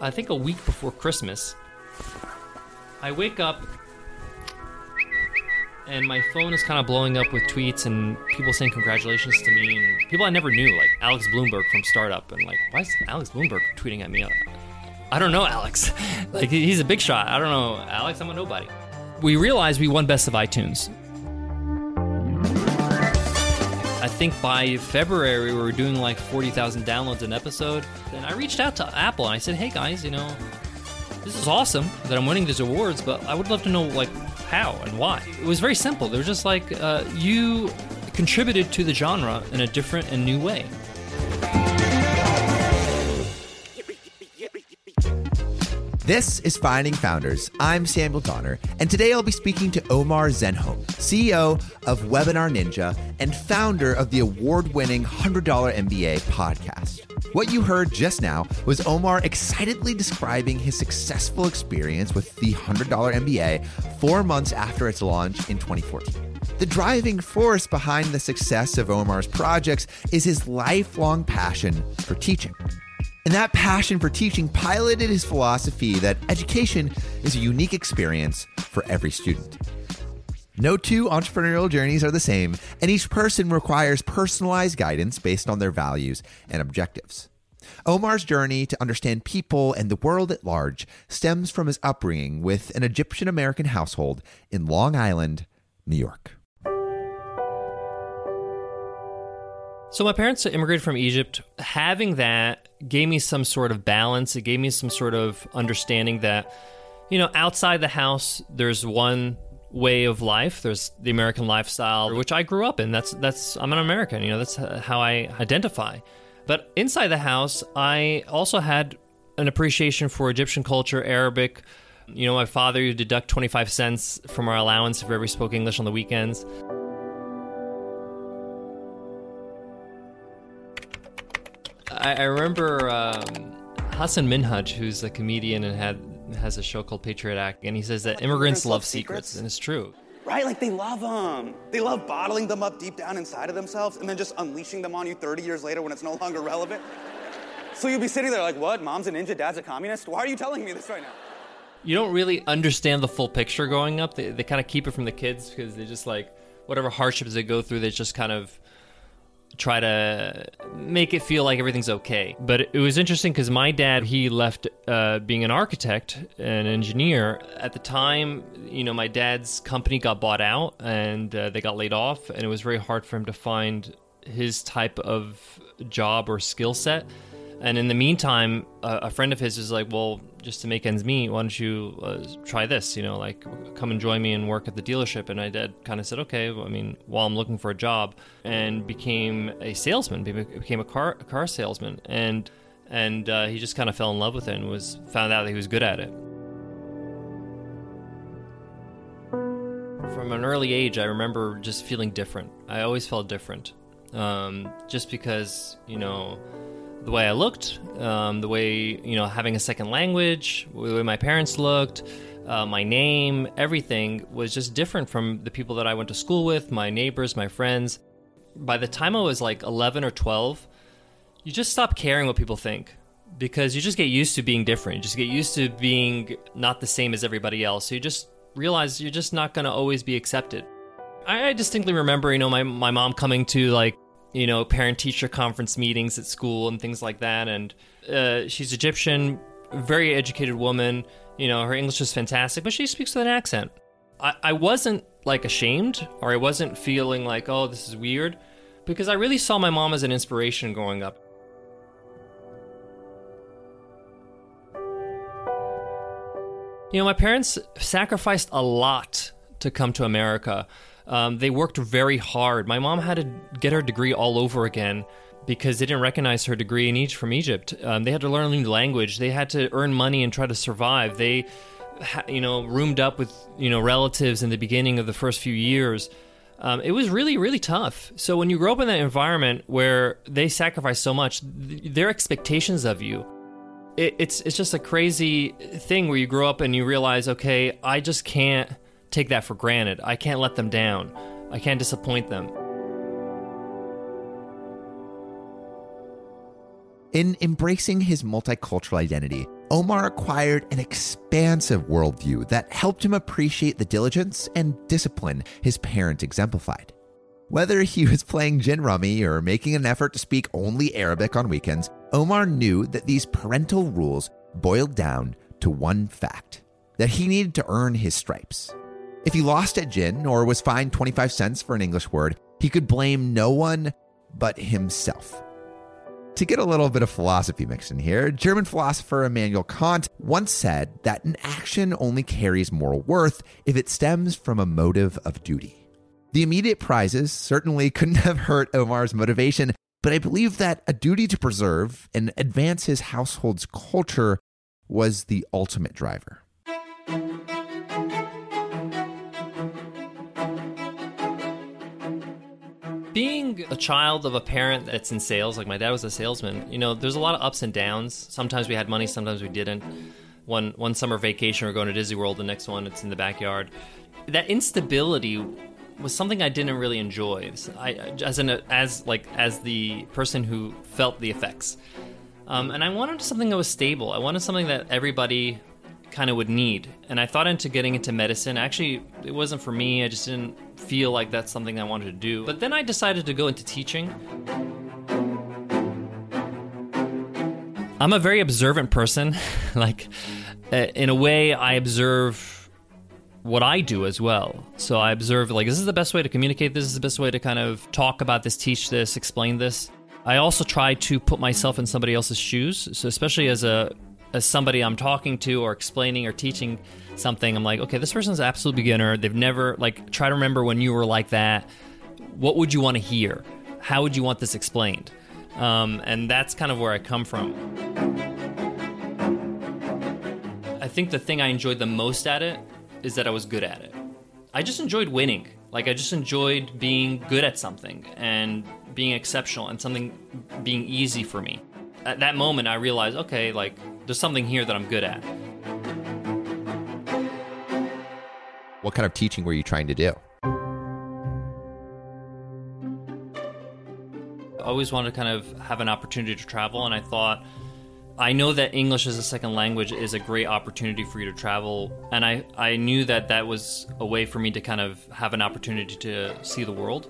I think a week before Christmas, I wake up and my phone is kind of blowing up with tweets and people saying congratulations to me and people I never knew, like Alex Blumberg from Startup, and like, why is Alex Blumberg tweeting at me? I don't know, Alex. like, he's a big shot. I don't know, Alex. I'm a nobody. We realized we won Best of iTunes. I think by February we were doing like 40,000 downloads an episode. And I reached out to Apple and I said, "Hey guys, you know, this is awesome that I'm winning these awards, but I would love to know like how and why." It was very simple. They were just like, uh, "You contributed to the genre in a different and new way." This is Finding Founders. I'm Samuel Donner, and today I'll be speaking to Omar Zenhom, CEO of Webinar Ninja and founder of the award winning $100 MBA podcast. What you heard just now was Omar excitedly describing his successful experience with the $100 MBA four months after its launch in 2014. The driving force behind the success of Omar's projects is his lifelong passion for teaching. And that passion for teaching piloted his philosophy that education is a unique experience for every student. No two entrepreneurial journeys are the same, and each person requires personalized guidance based on their values and objectives. Omar's journey to understand people and the world at large stems from his upbringing with an Egyptian American household in Long Island, New York. So my parents immigrated from Egypt. Having that gave me some sort of balance. It gave me some sort of understanding that, you know, outside the house, there's one way of life. There's the American lifestyle, which I grew up in. That's that's I'm an American. You know, that's how I identify. But inside the house, I also had an appreciation for Egyptian culture, Arabic. You know, my father would deduct 25 cents from our allowance if we ever spoke English on the weekends. I, I remember um, Hasan Minhaj, who's a comedian and had has a show called Patriot Act, and he says that Like, immigrants immigrants love love secrets, secrets? and it's true. Right? Like they love them. They love bottling them up deep down inside of themselves and then just unleashing them on you 30 years later when it's no longer relevant. So you'll be sitting there like, what? Mom's a ninja, dad's a communist? Why are you telling me this right now? You don't really understand the full picture growing up. They, they kind of keep it from the kids because they just like whatever hardships they go through, they just kind of try to make it feel like everything's okay. But it was interesting because my dad, he left uh, being an architect, an engineer. At the time, you know, my dad's company got bought out and uh, they got laid off, and it was very hard for him to find his type of job or skill set. And in the meantime, a, friend of his was like, "Well, just to make ends meet, why don't you uh, try this? You know, like come and join me and work at the dealership." And I did kind of said, "Okay." I mean, while I'm looking for a job, and became a salesman, became a car a car salesman, and and uh, he just kind of fell in love with it and was found out that he was good at it. From an early age, I remember just feeling different. I always felt different, um, just because you know the way I looked, um, the way you know having a second language, the way my parents looked, uh, my name, everything was just different from the people that I went to school with, my neighbors, my friends. By the time I was like 11 or 12, you just stop caring what people think because you just get used to being different. You just get used to being not the same as everybody else. So you just realize you're just not going to always be accepted. I, I distinctly remember, you know, my, my mom coming to like, you know, parent teacher conference meetings at school and things like that. And uh, she's Egyptian, very educated woman. You know, her English is fantastic, but she speaks with an accent. I, I wasn't like ashamed or I wasn't feeling like, oh, this is weird because I really saw my mom as an inspiration growing up. You know, my parents sacrificed a lot to come to America. Um, they worked very hard. My mom had to get her degree all over again because they didn't recognize her degree in each from Egypt. Um, they had to learn a new language. They had to earn money and try to survive. They, you know, roomed up with you know relatives in the beginning of the first few years. Um, it was really, really tough. So when you grow up in that environment where they sacrifice so much, th- their expectations of you it, it's it's just a crazy thing where you grow up and you realize, okay, I just can't take that for granted. I can't let them down. I can't disappoint them. In embracing his multicultural identity, Omar acquired an expansive worldview that helped him appreciate the diligence and discipline his parents exemplified. Whether he was playing gin rummy or making an effort to speak only Arabic on weekends, Omar knew that these parental rules boiled down to one fact that he needed to earn his stripes. If he lost at gin or was fined 25 cents for an English word, he could blame no one but himself. To get a little bit of philosophy mixed in here, German philosopher Immanuel Kant once said that an action only carries moral worth if it stems from a motive of duty. The immediate prizes certainly couldn't have hurt Omar's motivation, but I believe that a duty to preserve and advance his household's culture was the ultimate driver. Being a child of a parent that's in sales, like my dad was a salesman, you know, there's a lot of ups and downs. Sometimes we had money, sometimes we didn't. One one summer vacation, we're going to Disney World. The next one, it's in the backyard. That instability was something I didn't really enjoy. I, as an as like as the person who felt the effects, um, and I wanted something that was stable. I wanted something that everybody kind of would need. And I thought into getting into medicine. Actually, it wasn't for me. I just didn't feel like that's something I wanted to do. But then I decided to go into teaching. I'm a very observant person. like, uh, in a way, I observe what I do as well. So I observe, like, this is the best way to communicate. This is the best way to kind of talk about this, teach this, explain this. I also try to put myself in somebody else's shoes. So, especially as a as somebody I'm talking to or explaining or teaching something, I'm like, okay, this person's an absolute beginner. They've never like try to remember when you were like that. What would you want to hear? How would you want this explained? Um, and that's kind of where I come from. I think the thing I enjoyed the most at it is that I was good at it. I just enjoyed winning. Like I just enjoyed being good at something and being exceptional and something being easy for me. At that moment I realized, okay, like there's something here that I'm good at. What kind of teaching were you trying to do? I always wanted to kind of have an opportunity to travel, and I thought, I know that English as a second language is a great opportunity for you to travel, and I, I knew that that was a way for me to kind of have an opportunity to see the world.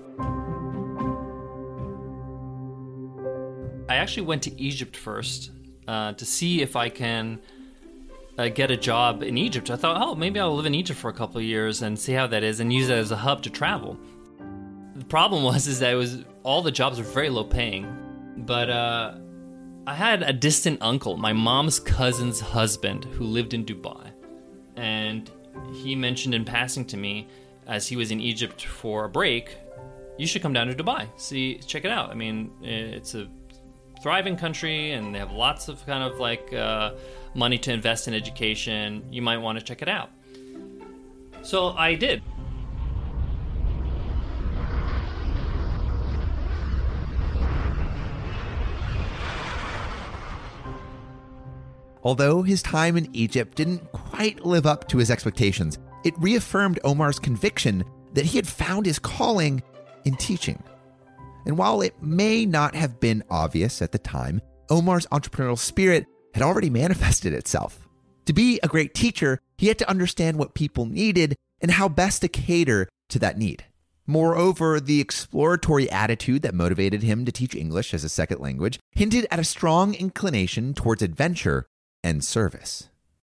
I actually went to Egypt first uh, to see if I can uh, get a job in Egypt. I thought, oh, maybe I'll live in Egypt for a couple of years and see how that is, and use it as a hub to travel. The problem was is that it was all the jobs were very low paying, but uh, I had a distant uncle, my mom's cousin's husband, who lived in Dubai, and he mentioned in passing to me as he was in Egypt for a break, you should come down to Dubai, see, check it out. I mean, it's a thriving country and they have lots of kind of like uh, money to invest in education, you might want to check it out. So I did. Although his time in Egypt didn't quite live up to his expectations, it reaffirmed Omar's conviction that he had found his calling in teaching. And while it may not have been obvious at the time, Omar's entrepreneurial spirit had already manifested itself. To be a great teacher, he had to understand what people needed and how best to cater to that need. Moreover, the exploratory attitude that motivated him to teach English as a second language hinted at a strong inclination towards adventure and service.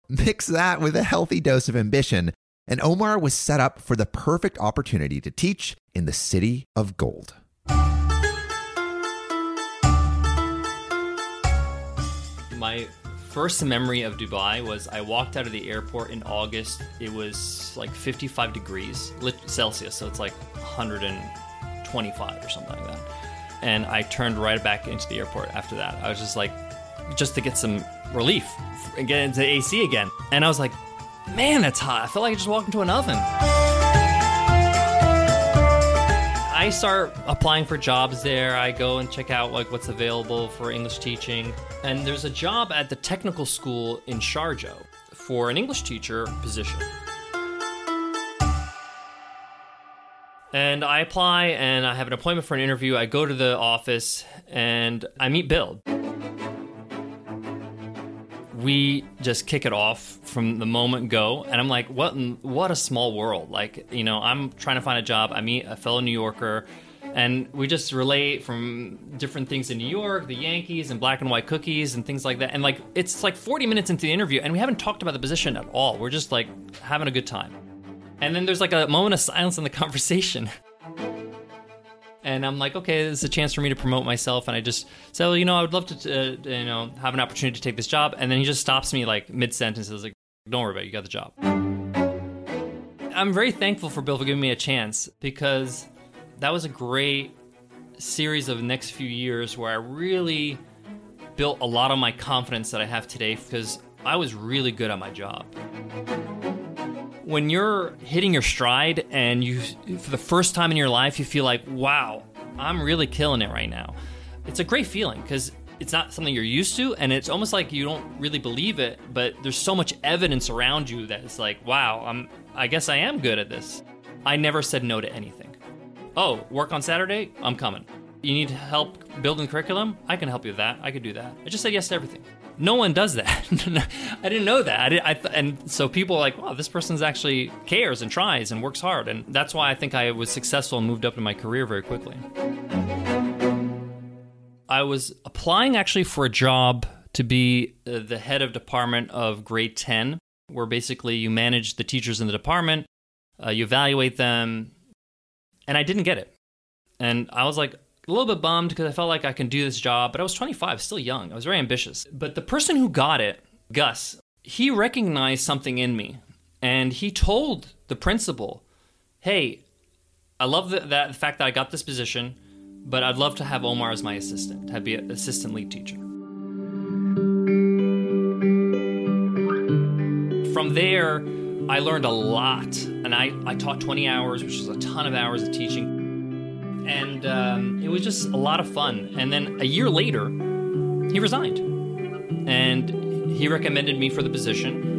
Mix that with a healthy dose of ambition, and Omar was set up for the perfect opportunity to teach in the city of gold. My first memory of Dubai was I walked out of the airport in August. It was like 55 degrees Celsius, so it's like 125 or something like that. And I turned right back into the airport after that. I was just like, just to get some relief and get into AC again. And I was like, man, that's hot. I felt like I just walked into an oven. I start applying for jobs there. I go and check out like what's available for English teaching. And there's a job at the technical school in Sharjah for an English teacher position. And I apply and I have an appointment for an interview. I go to the office and I meet Bill. We just kick it off from the moment go and i'm like what what a small world. Like you know i'm trying to find a job. I meet a fellow new yorker and we just relate from different things in new york the yankees and black and white cookies and things like that. And like it's like 40 minutes into the interview and we haven't talked about the position at all. We're just like having a good time. And then there's like a moment of silence in the conversation and I'm like, okay, this is a chance for me to promote myself. And I just said, well, you know, I would love to, uh, you know, have an opportunity to take this job. And then he just stops me like mid sentence. Is like, don't worry about it, you got the job. I'm very thankful for Bill for giving me a chance because that was a great series of next few years where I really built a lot of my confidence that I have today because I was really good at my job when you're hitting your stride and you for the first time in your life you feel like wow i'm really killing it right now it's a great feeling because it's not something you're used to and it's almost like you don't really believe it but there's so much evidence around you that it's like wow i'm i guess i am good at this. I never said no to anything. Oh work on saturday? I'm coming. You need help building curriculum? I can help you with that. I could do that. I just said yes to everything no one does that. I didn't know that. I, I th- and so people are like, wow, this person's actually cares and tries and works hard. And that's why I think I was successful and moved up in my career very quickly. I was applying actually for a job to be uh, the head of department of grade 10, where basically you manage the teachers in the department, uh, you evaluate them, and I didn't get it. And I was like, a little bit bummed because I felt like I can do this job, but I was 25, still young. I was very ambitious. But the person who got it, Gus, he recognized something in me and he told the principal, hey, I love the, that, the fact that I got this position, but I'd love to have Omar as my assistant, to be an assistant lead teacher. From there, I learned a lot, and I, I taught 20 hours, which was a ton of hours of teaching and um, it was just a lot of fun. And then a year later, he resigned, and he recommended me for the position.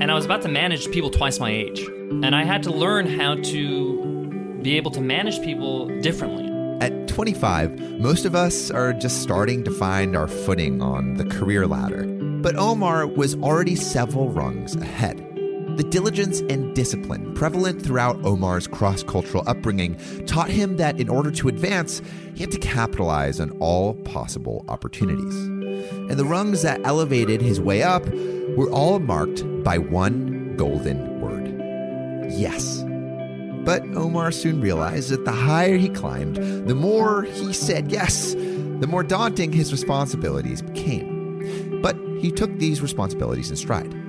And I was about to manage people twice my age, and I had to learn how to be able to manage people differently. At 25, most of us are just starting to find our footing on the career ladder. But Omar was already several rungs ahead. The diligence and discipline prevalent throughout Omar's cross cultural upbringing taught him that in order to advance, he had to capitalize on all possible opportunities. And the rungs that elevated his way up were all marked by one golden word yes. But Omar soon realized that the higher he climbed, the more he said yes, the more daunting his responsibilities became. But he took these responsibilities in stride.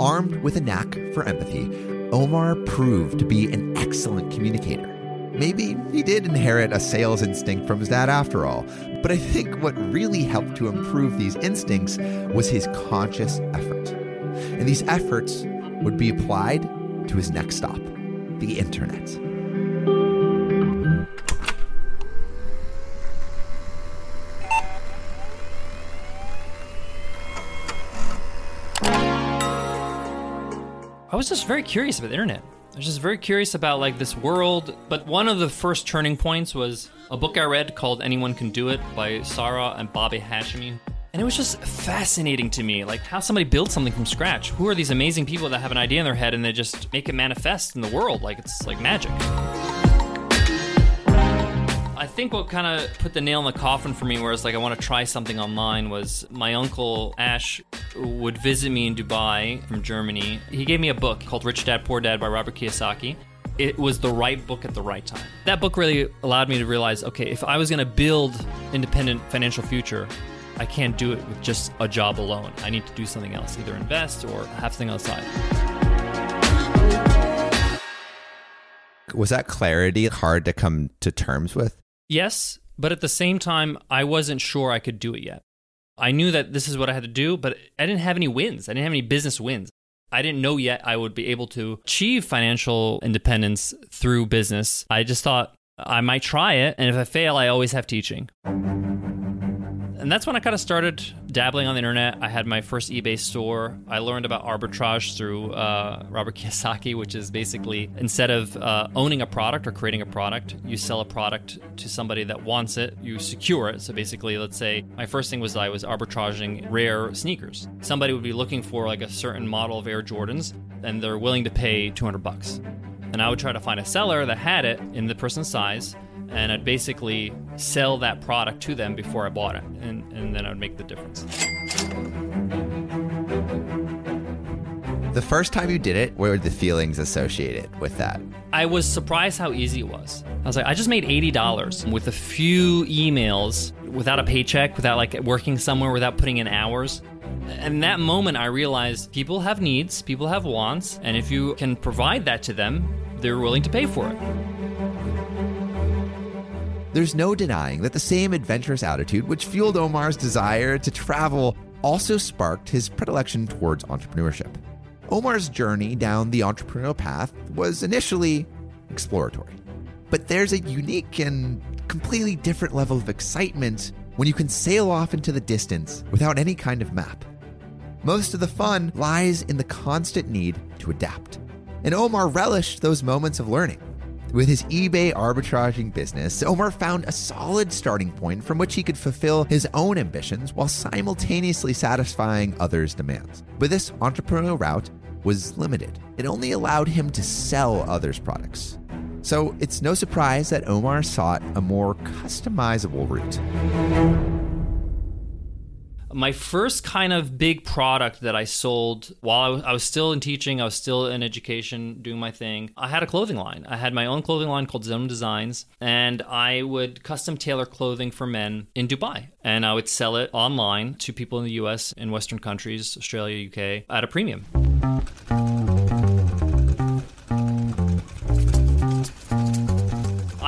Armed with a knack for empathy, Omar proved to be an excellent communicator. Maybe he did inherit a sales instinct from his dad after all, but I think what really helped to improve these instincts was his conscious effort. And these efforts would be applied to his next stop the internet. I was just very curious about the internet. I was just very curious about like this world. But one of the first turning points was a book I read called Anyone Can Do It by Sahar and Bobby Hashemi. And it was just fascinating to me, like how somebody builds something from scratch. Who are these amazing people that have an idea in their head and they just make it manifest in the world like it's like magic? Think what kind of put the nail in the coffin for me, where it's like I want to try something online, was my uncle Ash would visit me in Dubai from Germany. He gave me a book called Rich Dad Poor Dad by Robert Kiyosaki. It was the right book at the right time. That book really allowed me to realize, okay, if I was going to build independent financial future, I can't do it with just a job alone. I need to do something else, either invest or have something outside. Was that clarity hard to come to terms with? Yes, but at the same time, I wasn't sure I could do it yet. I knew that this is what I had to do, but I didn't have any wins. I didn't have any business wins. I didn't know yet I would be able to achieve financial independence through business. I just thought I might try it, and if I fail, I always have teaching. And that's when I kind of started dabbling on the internet. I had my first eBay store. I learned about arbitrage through uh, Robert Kiyosaki, which is basically instead of uh, owning a product or creating a product, you sell a product to somebody that wants it, you secure it. So basically, let's say my first thing was I was arbitraging rare sneakers. Somebody would be looking for like a certain model of Air Jordans, and they're willing to pay 200 bucks. And I would try to find a seller that had it in the person's size and I'd basically sell that product to them before I bought it, and, and then I'd make the difference. The first time you did it, what were the feelings associated with that? I was surprised how easy it was. I was like, I just made $80 with a few emails without a paycheck, without like working somewhere, without putting in hours. And that moment, I realized people have needs, people have wants, and if you can provide that to them, they're willing to pay for it. There's no denying that the same adventurous attitude which fueled Omar's desire to travel also sparked his predilection towards entrepreneurship. Omar's journey down the entrepreneurial path was initially exploratory. But there's a unique and completely different level of excitement when you can sail off into the distance without any kind of map. Most of the fun lies in the constant need to adapt. And Omar relished those moments of learning. With his eBay arbitraging business, Omar found a solid starting point from which he could fulfill his own ambitions while simultaneously satisfying others' demands. But this entrepreneurial route was limited. It only allowed him to sell others' products. So it's no surprise that Omar sought a more customizable route my first kind of big product that I sold while I was, still in teaching, I was still in education, doing my thing. I had a clothing line. I had my own clothing line called Zenhom Designs, and I would custom tailor clothing for men in Dubai. And I would sell it online to people in the US, in Western countries, Australia, UK, at a premium.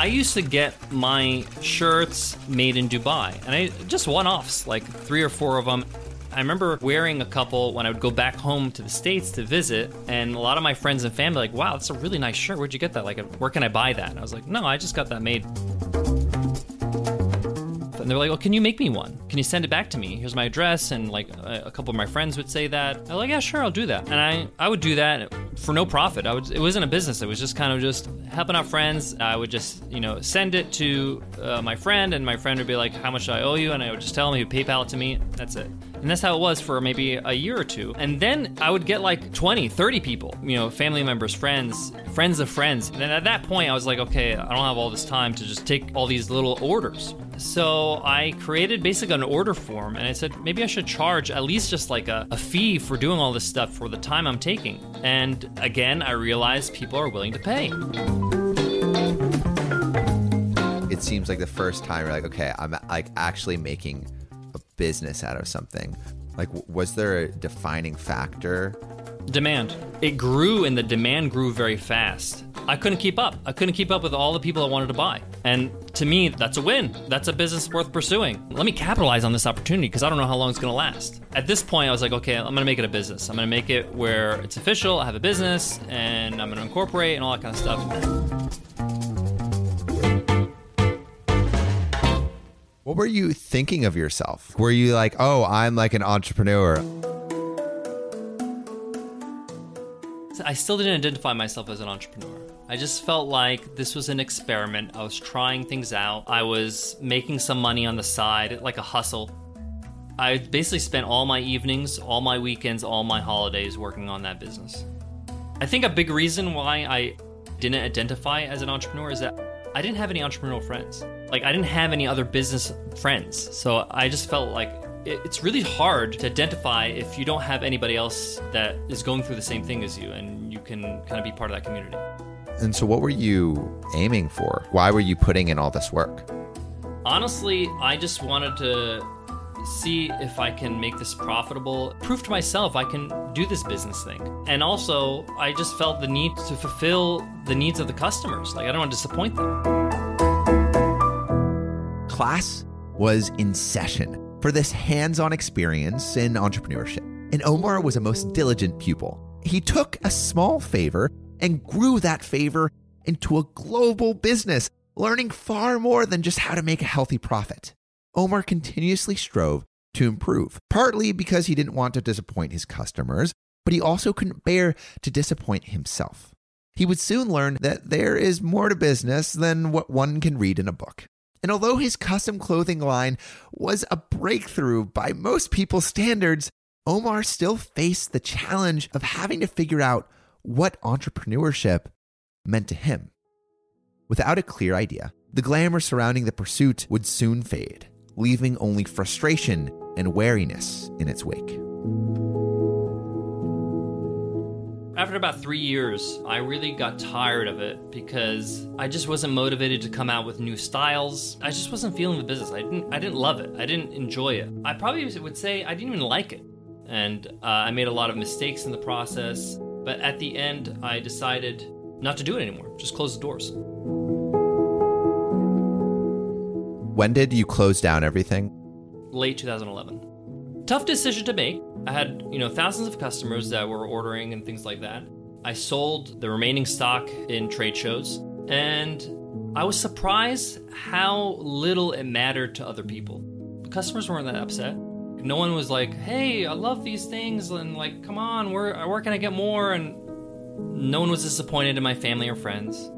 I used to get my shirts made in Dubai, and I just one offs, like three or four of them. I remember wearing a couple when I would go back home to the States to visit, and a lot of my friends and family like, wow, that's a really nice shirt. Where'd you get that? Like, where can I buy that? And I was like, no, I just got that made they're like, "Well, can you make me one? Can you send it back to me? Here's my address." And like a, a couple of my friends would say that. I'm like, "Yeah, sure, I'll do that." And I I would do that for no profit. I would. It wasn't a business. It was just kind of just helping out friends. I would just you know send it to uh, my friend, and my friend would be like, "How much do I owe you?" And I would just tell him he would PayPal it to me. That's it. And that's how it was for maybe a year or two. And then I would get like 20, 30 people, you know, family members, friends, friends of friends. And then at that point, I was like, okay, I don't have all this time to just take all these little orders. So I created basically an order form and I said, maybe I should charge at least just like a, a fee for doing all this stuff for the time I'm taking. And again, I realized people are willing to pay it seems like the first time you're like, okay, I'm like actually making business out of something. Like, was there a defining factor? Demand. It grew and the demand grew very fast. I couldn't keep up. I couldn't keep up with all the people I wanted to buy. And to me, that's a win. That's a business worth pursuing. Let me capitalize on this opportunity because I don't know how long it's going to last. At this point, I was like, okay, I'm going to make it a business. I'm going to make it where it's official. I have a business and I'm going to incorporate and all that kind of stuff. What were you thinking of yourself? Were you like, oh, I'm like an entrepreneur? I still didn't identify myself as an entrepreneur. I just felt like this was an experiment. I was trying things out. I was making some money on the side, like a hustle. I basically spent all my evenings, all my weekends, all my holidays working on that business. I think a big reason why I didn't identify as an entrepreneur is that I didn't have any entrepreneurial friends. Like, I didn't have any other business friends. So I just felt like it's really hard to identify if you don't have anybody else that is going through the same thing as you and you can kind of be part of that community. And so, what were you aiming for? Why were you putting in all this work? Honestly, I just wanted to see if I can make this profitable, prove to myself I can do this business thing. And also, I just felt the need to fulfill the needs of the customers. Like, I don't want to disappoint them. Class was in session for this hands on experience in entrepreneurship. And Omar was a most diligent pupil. He took a small favor and grew that favor into a global business, learning far more than just how to make a healthy profit. Omar continuously strove to improve, partly because he didn't want to disappoint his customers, but he also couldn't bear to disappoint himself. He would soon learn that there is more to business than what one can read in a book. And although his custom clothing line was a breakthrough by most people's standards, Omar still faced the challenge of having to figure out what entrepreneurship meant to him. Without a clear idea, the glamour surrounding the pursuit would soon fade, leaving only frustration and wariness in its wake. After about three years, I really got tired of it because I just wasn't motivated to come out with new styles. I just wasn't feeling the business. I didn't. I didn't love it. I didn't enjoy it. I probably would say I didn't even like it, and uh, I made a lot of mistakes in the process. But at the end, I decided not to do it anymore. Just close the doors. When did you close down everything? Late 2011. Tough decision to make. I had, you know, thousands of customers that were ordering and things like that. I sold the remaining stock in trade shows, and I was surprised how little it mattered to other people. The customers weren't that upset. No one was like, "Hey, I love these things," and like, "Come on, where where can I get more?" And no one was disappointed in my family or friends.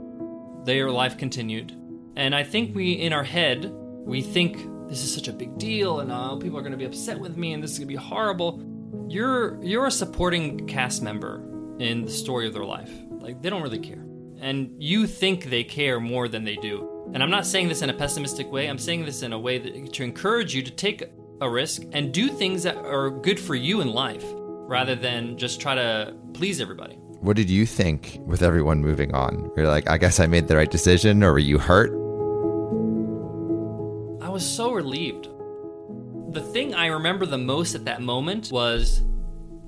Their life continued, and I think we, in our head, we think this is such a big deal, and uh, people are going to be upset with me, and this is going to be horrible you're you're a supporting cast member in the story of their life. Like they don't really care. And you think they care more than they do. And I'm not saying this in a pessimistic way. I'm saying this in a way that to encourage you to take a risk and do things that are good for you in life rather than just try to please everybody. What did you think with everyone moving on? You're like, I guess I made the right decision, or were you hurt? Was so relieved the thing I remember the most at that moment was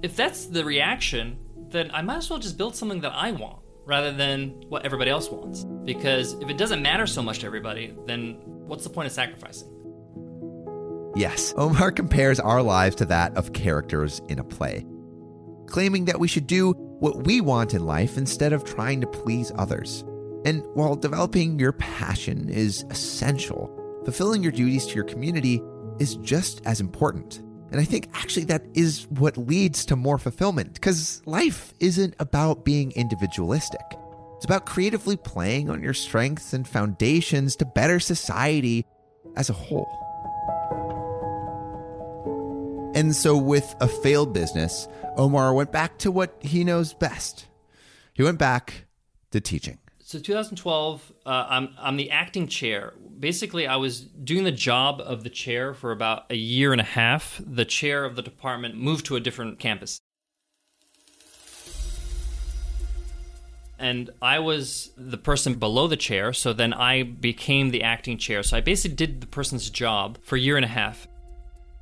if that's the reaction, then I might as well just build something that I want rather than what everybody else wants. Because if it doesn't matter so much to everybody, then what's the point of sacrificing? Yes, Omar compares our lives to that of characters in a play, claiming that we should do what we want in life instead of trying to please others. And while developing your passion is essential, fulfilling your duties to your community is just as important. And I think actually that is what leads to more fulfillment because life isn't about being individualistic. It's about creatively playing on your strengths and foundations to better society as a whole. And so, with a failed business, Omar went back to what he knows best. He went back to teaching. So 2012, uh, I'm I'm the acting chair. Basically, I was doing the job of the chair for about a year and a half. The chair of the department moved to a different campus. and I was the person below the chair. So then I became the acting chair. So I basically did the person's job for a year and a half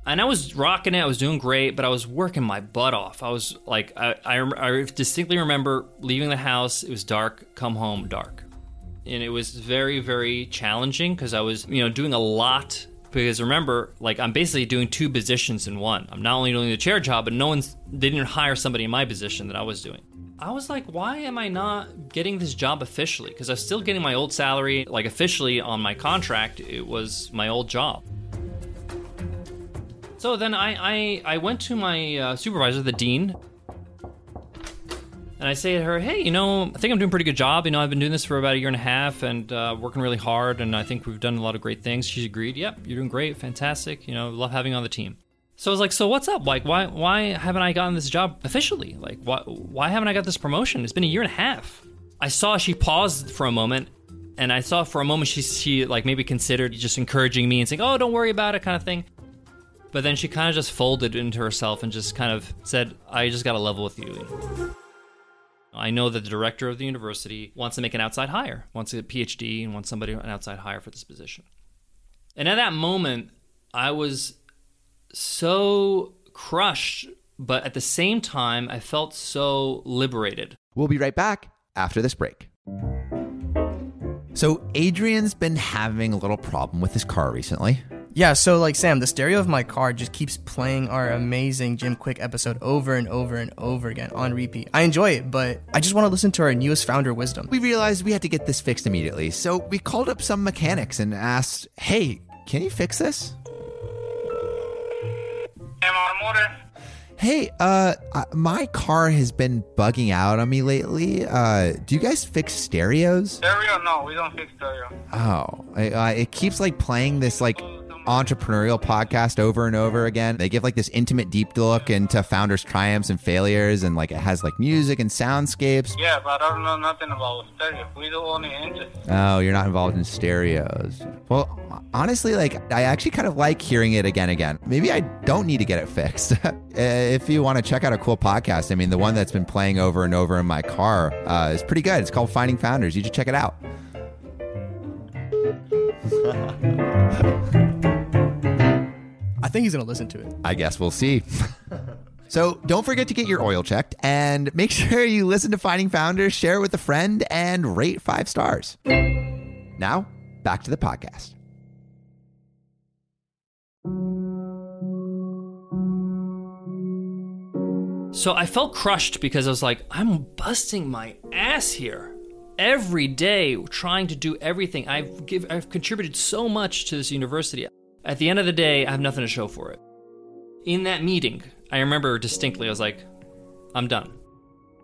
and I was rocking it. I was doing great, but I was working my butt off. I was like, I, I, I, distinctly remember leaving the house. It was dark. Come home, dark, and it was very, very challenging because I was, you know, doing a lot. Because remember, like I'm basically doing two positions in one. I'm not only doing the chair job, but no one's they didn't hire somebody in my position that I was doing. I was like, why am I not getting this job officially? Because I was still getting my old salary, like officially on my contract. It was my old job. So then I, I, I went to my uh, supervisor, the dean, and I say to her, hey, you know, I think I'm doing a pretty good job. You know, I've been doing this for about a year and a half and uh, working really hard, and I think we've done a lot of great things. She agreed, yep, you're doing great, fantastic. You know, love having you on the team. So I was like, so what's up? Like, why why haven't I gotten this job officially? Like, why why haven't I got this promotion? It's been a year and a half. I saw she paused for a moment, and I saw for a moment she she like maybe considered just encouraging me and saying, oh, don't worry about it, kind of thing. But then she kind of just folded into herself and just kind of said, I just got to level with you. I know that the director of the university wants to make an outside hire, wants a PhD, and wants somebody an outside hire for this position. And at that moment, I was so crushed, but at the same time, I felt so liberated. We'll be right back after this break. So, Adrian's been having a little problem with his car recently. Yeah, so like Sam, the stereo of my car just keeps playing our amazing Jim Kwik episode over and over and over again on repeat. I enjoy it, but I just want to listen to our newest founder wisdom. We realized we had to get this fixed immediately, so we called up some mechanics and asked, hey, can you fix this? More. Hey, uh, uh, my car has been bugging out on me lately. Uh, do you guys fix stereos? Stereo? No, we don't fix stereo. Oh, I, uh, it keeps like playing this like entrepreneurial podcast over and over again. They give like this intimate deep look into founders' triumphs and failures, and like it has like music and soundscapes. Yeah, but I don't know nothing about stereo. We do only engine. Oh, you're not involved in stereos. Well, honestly, like I actually kind of like hearing it again again. Maybe I don't need to get it fixed. if you want to check out a cool podcast, I mean, the one that's been playing over and over in my car uh, is pretty good. It's called Finding Founders. You should check it out. I think he's gonna listen to it. I guess we'll see. so don't forget to get your oil checked and make sure you listen to Finding Founders, share it with a friend, and rate five stars. Now, back to the podcast. So I felt crushed because I was like, I'm busting my ass here every day trying to do everything. I've give, I've contributed so much to this university. At the end of the day, I have nothing to show for it. In that meeting, I remember distinctly, I was like, I'm done.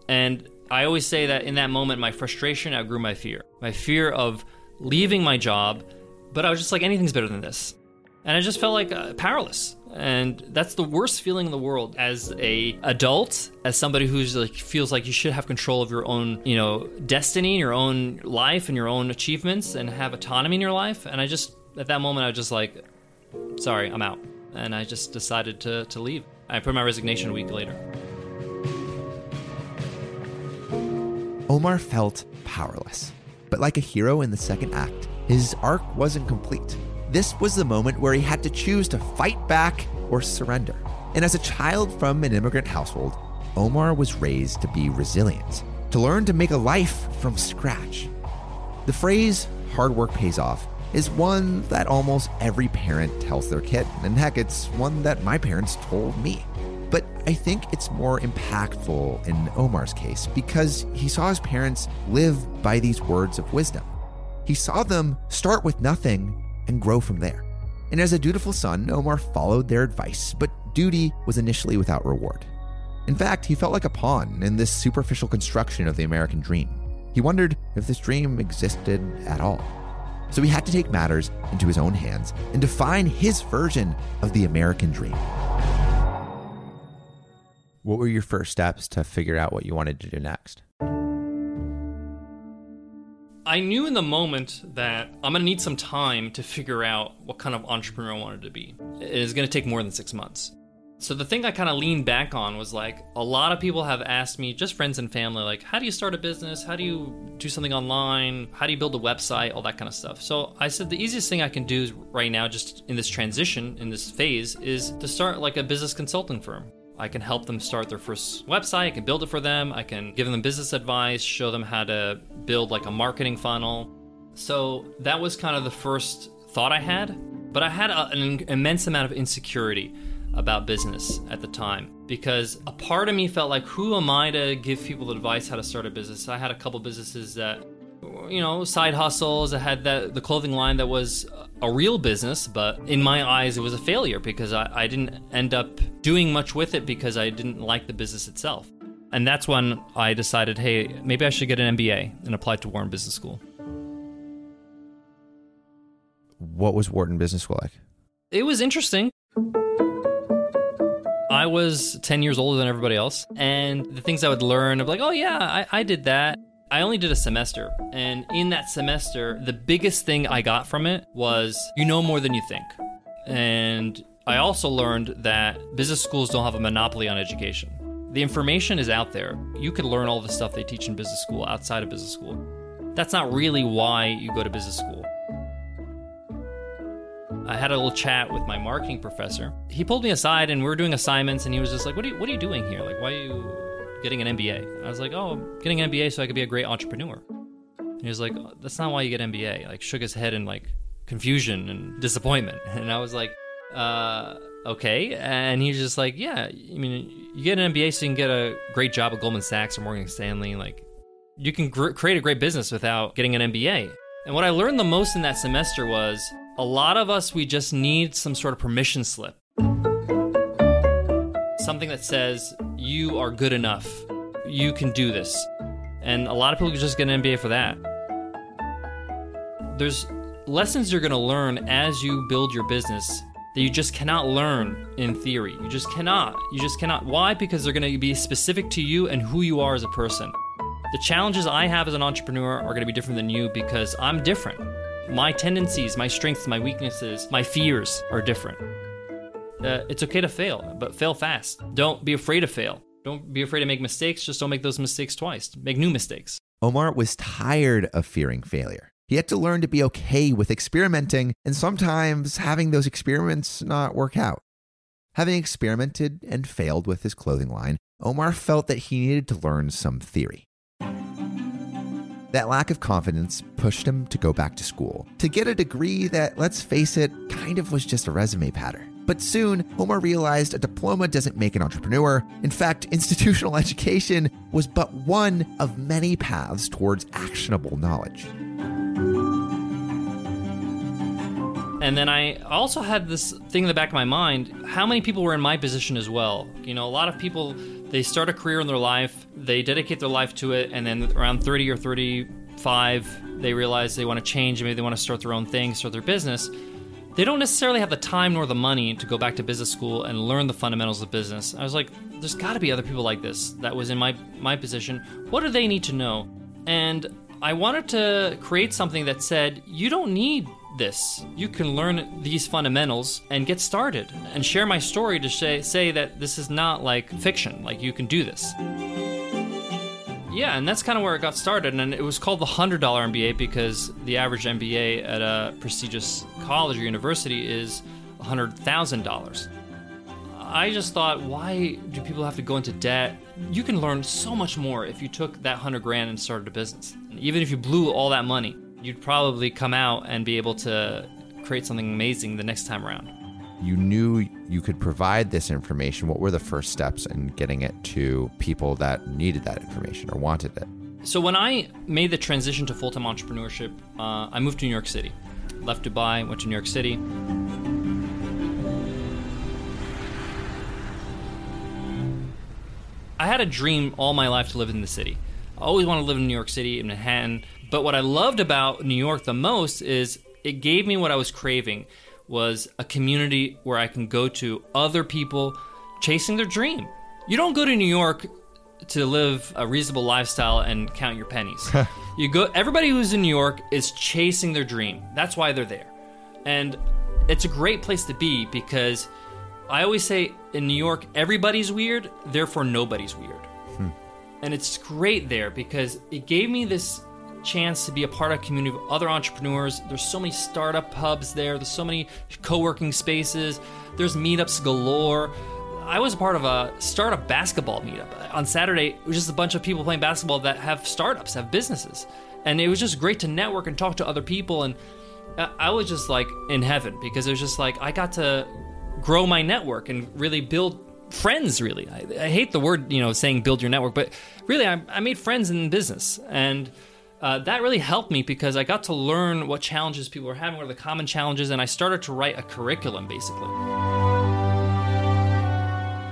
And I always say that in that moment, my frustration outgrew my fear. My fear of leaving my job, but I was just like, anything's better than this. And I just felt like uh, powerless. And that's the worst feeling in the world as a adult, as somebody who's like feels like you should have control of your own, you know, destiny, your own life and your own achievements and have autonomy in your life. And I just at that moment I was just like, sorry, I'm out. And I just decided to, to leave. I put my resignation a week later. Omar felt powerless. But like a hero in the second act, his arc wasn't complete. This was the moment where he had to choose to fight back or surrender. And as a child from an immigrant household, Omar was raised to be resilient, to learn to make a life from scratch. The phrase, hard work pays off, is one that almost every parent tells their kid. And heck, it's one that my parents told me. But I think it's more impactful in Omar's case because he saw his parents live by these words of wisdom. He saw them start with nothing and grow from there. And as a dutiful son, Omar followed their advice, but duty was initially without reward. In fact, he felt like a pawn in this superficial construction of the American dream. He wondered if this dream existed at all. So he had to take matters into his own hands and define his version of the American dream. What were your first steps to figure out what you wanted to do next? I knew in the moment that I'm gonna need some time to figure out what kind of entrepreneur I wanted to be. It is gonna take more than six months. So the thing I kind of leaned back on was like a lot of people have asked me, just friends and family, like how do you start a business? How do you do something online? How do you build a website? All that kind of stuff. So I said the easiest thing I can do right now, just in this transition, in this phase, is to start like a business consulting firm. I can help them start their first website. I can build it for them. I can give them business advice, show them how to build like a marketing funnel. So that was kind of the first thought I had. But I had a, an immense amount of insecurity about business at the time because a part of me felt like, who am I to give people advice how to start a business? I had a couple businesses that, you know, side hustles. I had that the clothing line that was a real business, but in my eyes, it was a failure because I, I didn't end up doing much with it because I didn't like the business itself. And that's when I decided, hey, maybe I should get an MBA and apply to Wharton Business School. What was Wharton Business School like? It was interesting. I was 10 years older than everybody else. And the things I would learn of like, oh, yeah, I, I did that. I only did a semester. And in that semester, the biggest thing I got from it was you know more than you think. And I also learned that business schools don't have a monopoly on education. The information is out there. You could learn all the stuff they teach in business school outside of business school. That's not really why you go to business school. I had a little chat with my marketing professor. He pulled me aside and we were doing assignments and he was just like, "What are you what are you doing here? Like why are you getting an MBA?" I was like, "Oh, I'm getting an MBA so I could be a great entrepreneur." And he was like, "That's not why you get MBA." Like shook his head in like confusion and disappointment. And I was like, uh, okay. And he's just like, yeah, I mean, you get an MBA so you can get a great job at Goldman Sachs or Morgan Stanley. Like, you can gr- create a great business without getting an MBA. And what I learned the most in that semester was a lot of us, we just need some sort of permission slip. something that says you are good enough, you can do this. And a lot of people just get an MBA for that. There's lessons you're going to learn as you build your business that you just cannot learn in theory. You just cannot. You just cannot. Why? Because they're going to be specific to you and who you are as a person. The challenges I have as an entrepreneur are going to be different than you because I'm different. My tendencies, my strengths, my weaknesses, my fears are different. Uh, it's okay to fail, but fail fast. Don't be afraid to fail. Don't be afraid to make mistakes. Just don't make those mistakes twice. Make new mistakes. Omar was tired of fearing failure. He had to learn to be okay with experimenting and sometimes having those experiments not work out. Having experimented and failed with his clothing line, Omar felt that he needed to learn some theory. That lack of confidence pushed him to go back to school to get a degree that, let's face it, kind of was just a resume patter. But soon, Omar realized a diploma doesn't make an entrepreneur. In fact, institutional education was but one of many paths towards actionable knowledge. And then I also had this thing in the back of my mind how many people were in my position as well? You know, a lot of people, they start a career in their life, they dedicate their life to it, and then around 30 or 35, they realize they want to change, maybe they want to start their own thing, start their business. They don't necessarily have the time nor the money to go back to business school and learn the fundamentals of business. I was like, there's got to be other people like this that was in my my position. What do they need to know? And I wanted to create something that said, you don't need this. You can learn these fundamentals and get started and share my story to say, say that this is not like fiction, like you can do this. Yeah, and that's kind of where it got started. And it was called the $100 MBA because the average MBA at a prestigious college or university is $100,000. I just thought, why do people have to go into debt? You can learn so much more if you took that 100 grand and started a business. Even if you blew all that money, you'd probably come out and be able to create something amazing the next time around. You knew you could provide this information. What were the first steps in getting it to people that needed that information or wanted it? So, when I made the transition to full time entrepreneurship, uh, I moved to New York City. Left Dubai, went to New York City. I had a dream all my life to live in the city. I always wanted to live in New York City, in Manhattan. But what I loved about New York the most is it gave me what I was craving was a community where I can go to other people chasing their dream. You don't go to New York to live a reasonable lifestyle and count your pennies. you go everybody who's in New York is chasing their dream. That's why they're there. And it's a great place to be because I always say in New York everybody's weird, therefore nobody's weird. Hmm. And it's great there because it gave me this chance to be a part of a community of other entrepreneurs. There's so many startup hubs there. There's so many co-working spaces. There's meetups galore. I was a part of a startup basketball meetup on Saturday. It was just a bunch of people playing basketball that have startups, have businesses, and it was just great to network and talk to other people. And I- I was just like in heaven because it was just like I got to grow my network and really build friends. Really, I, I hate the word you know saying build your network, but really I, I made friends in business and uh, that really helped me because I got to learn what challenges people were having, what are the common challenges, and I started to write a curriculum basically.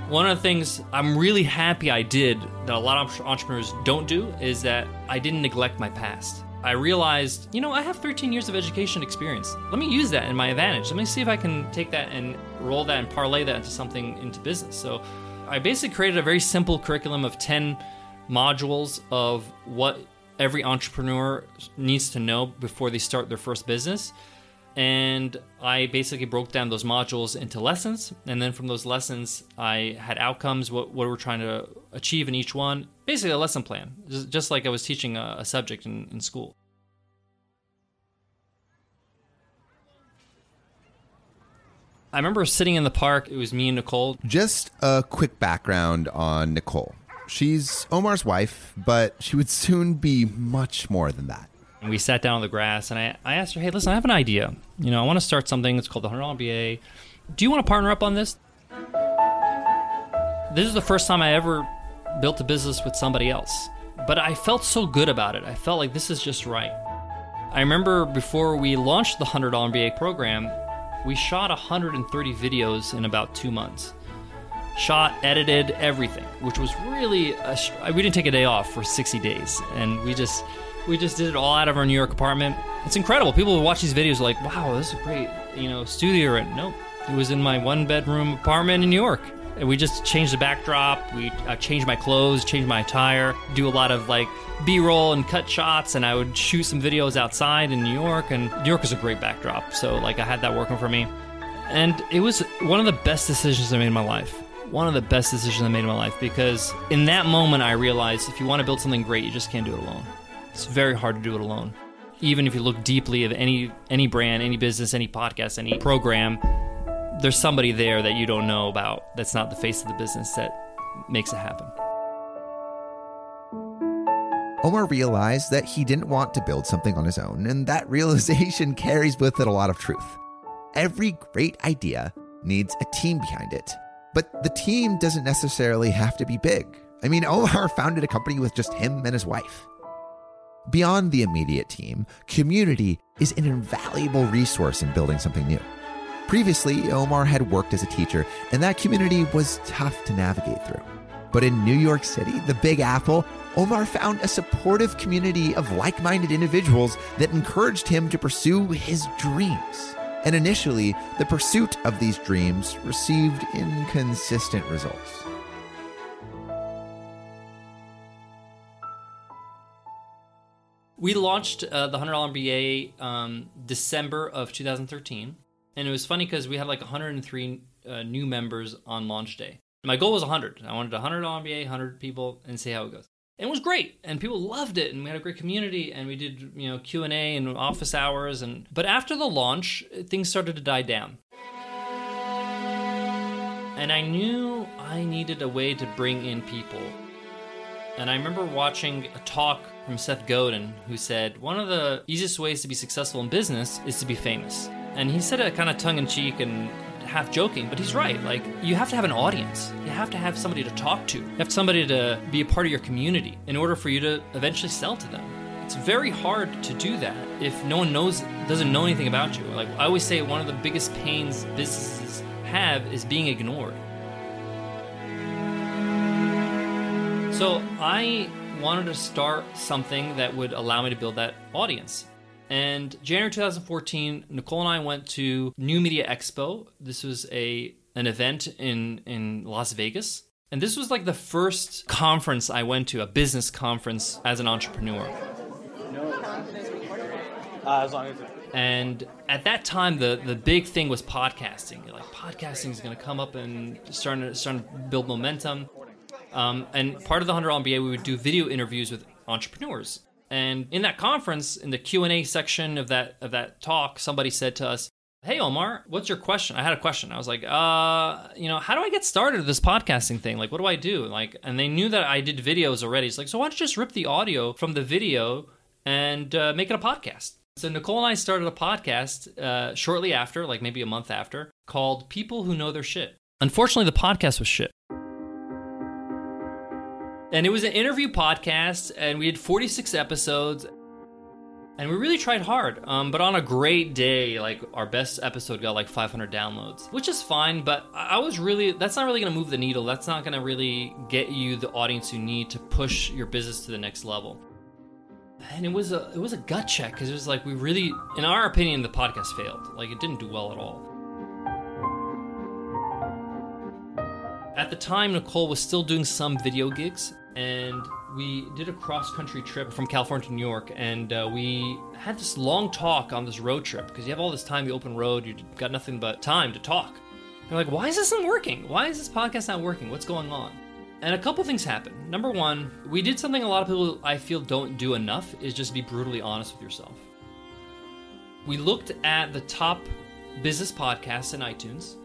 One of the things I'm really happy I did that a lot of entrepreneurs don't do is that I didn't neglect my past. I realized, you know, I have 13 years of education experience. Let me use that in my advantage. Let me see if I can take that and roll that and parlay that into something into business. So I basically created a very simple curriculum of 10 modules of what every entrepreneur needs to know before they start their first business. And I basically broke down those modules into lessons. And then from those lessons, I had outcomes, what, what we're trying to achieve in each one. Basically, a lesson plan, just, like I was teaching a, a subject in, in school. I remember sitting in the park. It was me and Nicole. Just a quick background on Nicole. She's Omar's wife, but she would soon be much more than that. We sat down on the grass, and I, I asked her, "Hey, listen, I have an idea. You know, I want to start something. It's called the Hundred Dollar MBA. Do you want to partner up on this?" This is the first time I ever built a business with somebody else, but I felt so good about it. I felt like this is just right. I remember before we launched the Hundred Dollar MBA program, we shot 130 videos in about two months. Shot, edited, everything, which was really a, we didn't take a day off for 60 days, and we just we just did it all out of our New York apartment. It's incredible. People will watch these videos like, "Wow, this is a great, you know, studio." And nope, it was in my one bedroom apartment in New York. And we just changed the backdrop. We uh, changed my clothes, changed my attire, do a lot of like B-roll and cut shots, and I would shoot some videos outside in New York. And New York is a great backdrop, so like I had that working for me. And it was one of the best decisions I made in my life. One of the best decisions I made in my life because in that moment I realized if you want to build something great, you just can't do it alone. It's very hard to do it alone. Even if you look deeply at any any brand, any business, any podcast, any program, there's somebody there that you don't know about that's not the face of the business that makes it happen. Omar realized that he didn't want to build something on his own, and that realization carries with it a lot of truth. Every great idea needs a team behind it, but the team doesn't necessarily have to be big. I mean, Omar founded a company with just him and his wife. Beyond the immediate team, community is an invaluable resource in building something new. Previously, Omar had worked as a teacher, and that community was tough to navigate through. But in New York City, the Big Apple, Omar found a supportive community of like minded individuals that encouraged him to pursue his dreams. And initially, the pursuit of these dreams received inconsistent results. We launched uh, the $100 MBA um, December of 2013. And it was funny because we had like 103 uh, new members on launch day. My goal was 100. I wanted 100 MBA, 100 people, and see how it goes. And it was great, and people loved it, and we had a great community, and we did you know Q and office hours, and but after the launch, things started to die down. And I knew I needed a way to bring in people. And I remember watching a talk from Seth Godin who said, One of the easiest ways to be successful in business is to be famous. And he said it kind of tongue in cheek and half joking, but he's right. Like, you have to have an audience. You have to have somebody to talk to. You have somebody to be a part of your community in order for you to eventually sell to them. It's very hard to do that if no one knows, doesn't know anything about you. Like, I always say, one of the biggest pains businesses have is being ignored. So, I wanted to start something that would allow me to build that audience. And January 2014, Nicole and I went to New Media Expo. This was a an event in in Las Vegas. And this was like the first conference I went to, a business conference as an entrepreneur. Uh, as long as And at that time, the, the big thing was podcasting. You're like podcasting is going to come up and starting to, starting to build momentum. Um, and part of the 100 MBA, we would do video interviews with entrepreneurs. And in that conference, in the Q and A section of that of that talk, somebody said to us, "Hey Omar, what's your question?" I had a question. I was like, "Uh, you know, how do I get started with this podcasting thing? Like, what do I do?" Like, and they knew that I did videos already. It's like, so why don't you just rip the audio from the video and uh, make it a podcast? So Nicole and I started a podcast uh, shortly after, like maybe a month after, called "People Who Know Their Shit." Unfortunately, the podcast was shit. And it was an interview podcast, and we had 46 episodes. And we really tried hard. Um, but on a great day, like our best episode got like 500 downloads, which is fine. But I I was really, that's not really going to move the needle. That's not going to really get you the audience you need to push your business to the next level. And it was a, it was a gut check because it was like we really, in our opinion, the podcast failed. Like it didn't do well at all. At the time, Nicole was still doing some video gigs, and we did a cross country trip from California to New York, and uh, we had this long talk on this road trip because you have all this time, the open road, you've got nothing but time to talk. You're like, why is this not working? Why is this podcast not working? What's going on? And a couple things happened. Number one, we did something a lot of people I feel don't do enough is just be brutally honest with yourself. We looked at the top business podcasts in iTunes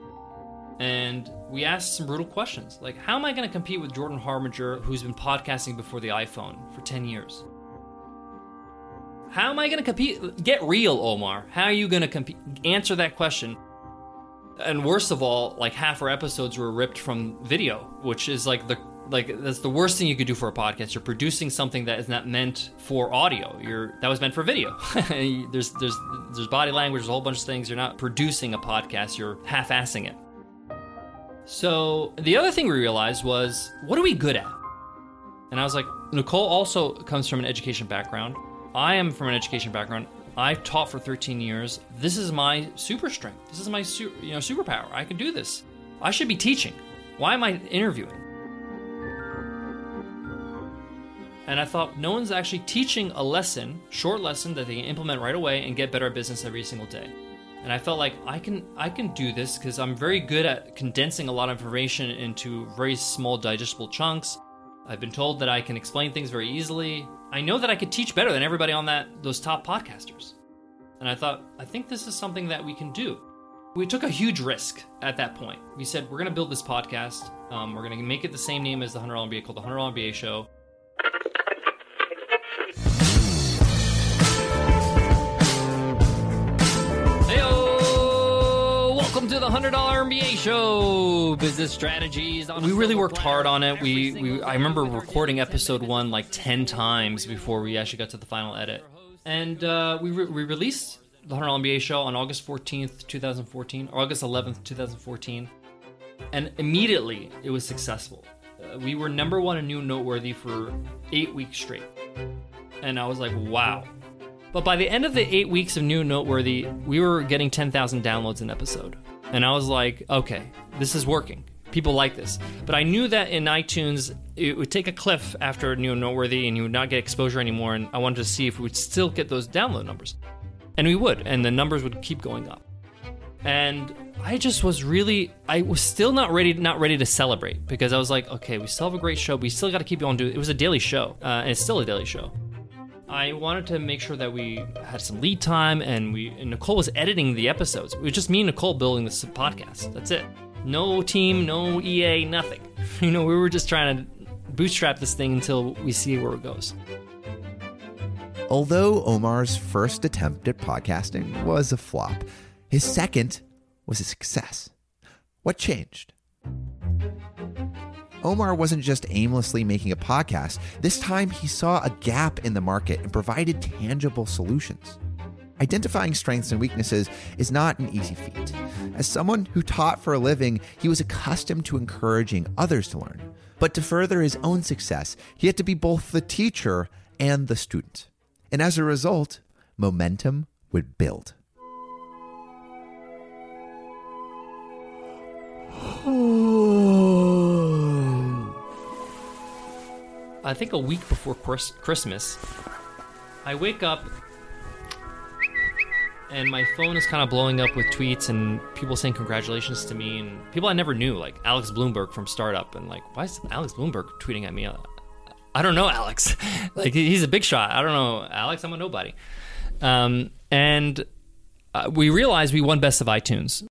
and we asked some brutal questions like how am i going to compete with jordan harbinger who's been podcasting before the iphone for 10 years? How am i going to compete get real omar? How are you going to compete? Answer that question. And worst of all like half our episodes were ripped from video which is like the like that's the worst thing you could do for a podcast. You're producing something that is not meant for audio. You're that was meant for video. There's there's there's body language there's a whole bunch of things. You're not producing a podcast. You're half-assing it So the other thing we realized was, what are we good at? And I was like, Nicole also comes from an education background. I am from an education background. I've taught for 13 years. This is my super strength. This is my su- you know superpower. I can do this. I should be teaching. Why am I interviewing? And I thought no one's actually teaching a lesson, short lesson that they can implement right away and get better at business every single day. And I felt like I can I can do this because I'm very good at condensing a lot of information into very small digestible chunks. I've been told that I can explain things very easily. I know that I could teach better than everybody on that those top podcasters. And I thought, I think this is something that we can do. We took a huge risk at that point. We said we're going to build this podcast. Um, we're going to make it the same name as the Hundred Dollar MBA called the Hundred Dollar MBA Show. The Hundred Dollar MBA Show. Business strategies. We really worked hard on it. We, we I remember recording episode one like ten times before we actually got to the final edit, and uh, we re- we released the Hundred Dollar MBA Show on August fourteenth, two thousand fourteen, August eleventh, two thousand fourteen, and immediately it was successful. Uh, we were number one and new noteworthy for eight weeks straight, and I was like, wow. But by the end of the eight weeks of New Noteworthy, we were getting 10,000 downloads an episode. And I was like, okay, this is working. People like this. But I knew that in iTunes, it would take a cliff after New and Noteworthy and you would not get exposure anymore. And I wanted to see if we would still get those download numbers. And we would. And the numbers would keep going up. And I just was really, I was still not ready, not ready to celebrate because I was like, okay, we still have a great show. but We still got to keep on doing. It was a daily show, uh, and it's still a daily show. I wanted to make sure that we had some lead time, and we and Nicole was editing the episodes. It was just me and Nicole building this podcast. That's it. No team, no EA, nothing. You know, we were just trying to bootstrap this thing until we see where it goes. Although Omar's first attempt at podcasting was a flop, his second was a success. What changed? Omar wasn't just aimlessly making a podcast. This time, he saw a gap in the market and provided tangible solutions. Identifying strengths and weaknesses is not an easy feat. As someone who taught for a living, he was accustomed to encouraging others to learn. But to further his own success, he had to be both the teacher and the student. And as a result, momentum would build. I think a week before Christmas, I wake up and my phone is kind of blowing up with tweets and people saying congratulations to me and people I never knew, like Alex Blumberg from Startup, and like, why is Alex Blumberg tweeting at me? I don't know Alex. like he's a big shot. I don't know Alex. I'm a nobody. Um, and uh, we realized we won Best of iTunes.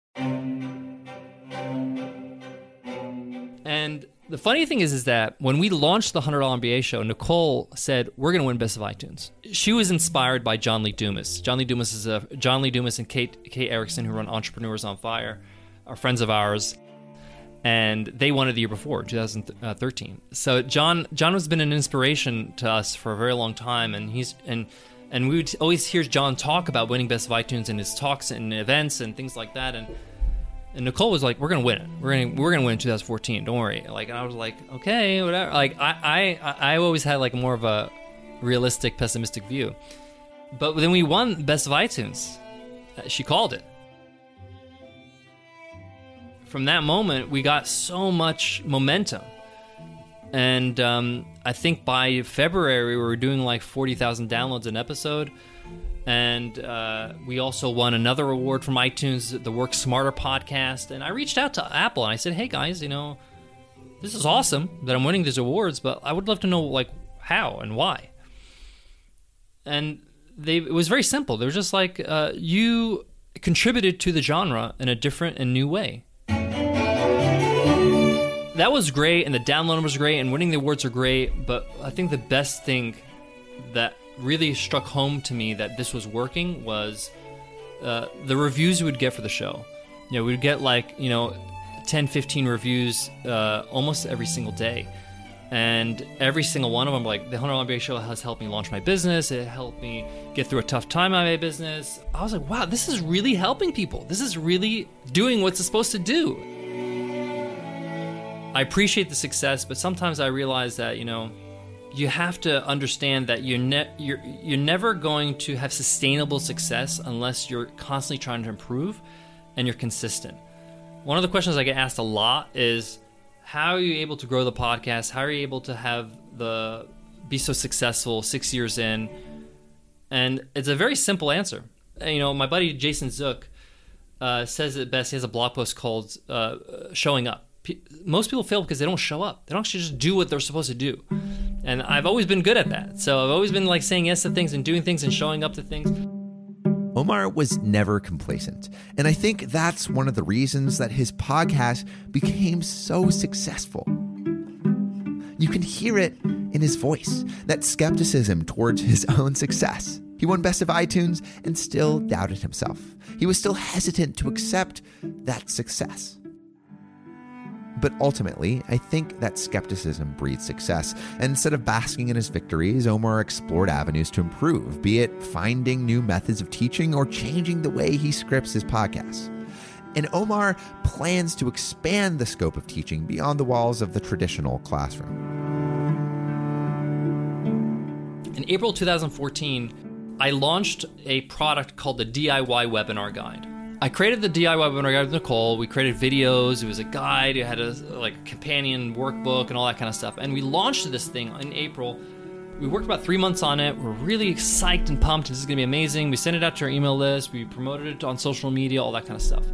The funny thing is, is that when we launched the Hundred Dollar MBA show, Nicole said we're going to win Best of iTunes. She was inspired by John Lee Dumas. John Lee Dumas is a John Lee Dumas and Kate Kate Erickson, who run Entrepreneurs on Fire, are friends of ours, and they won it the year before, 2013. So John John has been an inspiration to us for a very long time, and he's and and we would always hear John talk about winning Best of iTunes in his talks and events and things like that, and. And Nicole was like, "We're gonna win it. We're gonna we're gonna win in 2014. Don't worry." Like, and I was like, "Okay, whatever." Like, I I I always had like more of a realistic, pessimistic view. But then we won Best of iTunes. She called it. From that moment, we got so much momentum, and um, I think by February we were doing like 40,000 downloads an episode and uh, we also won another award from iTunes, the Work Smarter podcast. And I reached out to Apple and I said, "Hey guys, you know, this is awesome that I'm winning these awards, but I would love to know like how and why." And they it was very simple. They were just like, uh, "You contributed to the genre in a different and new way." That was great, and the download were great, and winning the awards are great. But I think the best thing that really struck home to me that this was working was uh, the reviews we would get for the show. You know, we'd get like, you know, 10, 15 reviews uh, almost every single day. And every single one of them, like, the Hundred MBA show has helped me launch my business. It helped me get through a tough time in my business. I was like, wow, this is really helping people. This is really doing what it's supposed to do. I appreciate the success, but sometimes I realize that you know you have to understand that you're ne- you're you're never going to have sustainable success unless you're constantly trying to improve and you're consistent. One of the questions I get asked a lot is how are you able to grow the podcast? How are you able to have the be so successful 6 years in? And it's a very simple answer. You know, my buddy Jason Zook uh, says it best. He has a blog post called uh, "Showing Up." P- most people fail because they don't show up. They don't actually just do what they're supposed to do. And I've always been good at that. So I've always been like saying yes to things and doing things and showing up to things. Omar was never complacent. And I think that's one of the reasons that his podcast became so successful. You can hear it in his voice that skepticism towards his own success. He won Best of iTunes and still doubted himself. He was still hesitant to accept that success. But ultimately, I think that skepticism breeds success. And instead of basking in his victories, Omar explored avenues to improve, be it finding new methods of teaching or changing the way he scripts his podcasts. And Omar plans to expand the scope of teaching beyond the walls of the traditional classroom. In April 2014, I launched a product called the DIY Webinar Guide. I created the DIY webinar guide with Nicole. We created videos. It was a guide. It had a like companion workbook and all that kind of stuff. And we launched this thing in April. We worked about three months on it. We're really psyched and pumped. This is gonna be amazing. We sent it out to our email list. We promoted it on social media, all that kind of stuff.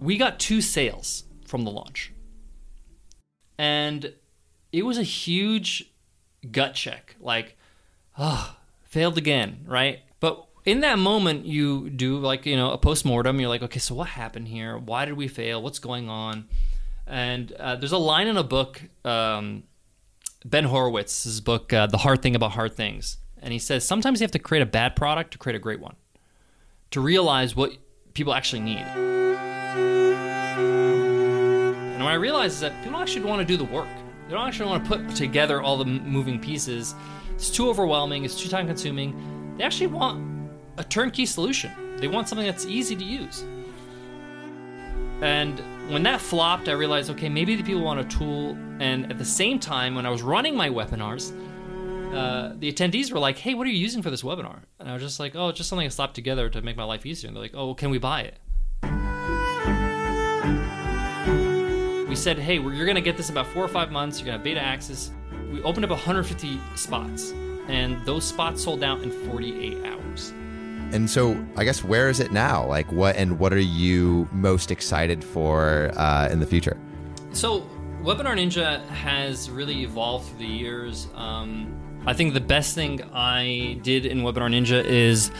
We got two sales from the launch, and it was a huge gut check. Like, oh, failed again, right? In that moment, you do like, you know, a post mortem. You're like, okay, so what happened here? Why did we fail? What's going on? And uh, there's a line in a book, um, Ben Horowitz's book, uh, The Hard Thing About Hard Things. And he says sometimes you have to create a bad product to create a great one, to realize what people actually need. And what I realize is that people actually want to do the work. They don't actually want to put together all the moving pieces. It's too overwhelming, it's too time consuming they actually want a turnkey solution. They want something that's easy to use. And when that flopped, I realized, okay, maybe the people want a tool. And at the same time, when I was running my webinars, uh, the attendees were like, "Hey, what are you using for this webinar?" And I was just like, "Oh, just something I slapped together to make my life easier." And they're like, "Oh, can we buy it?" We said, "Hey, you're gonna get this in about four or five months. You're gonna have beta access." We opened up 150 spots and those spots sold out in 48 hours. And so, I guess, where is it now? Like, what and what are you most excited for uh, in the future? So, Webinar Ninja has really evolved through the years. Um, I think the best thing I did in Webinar Ninja is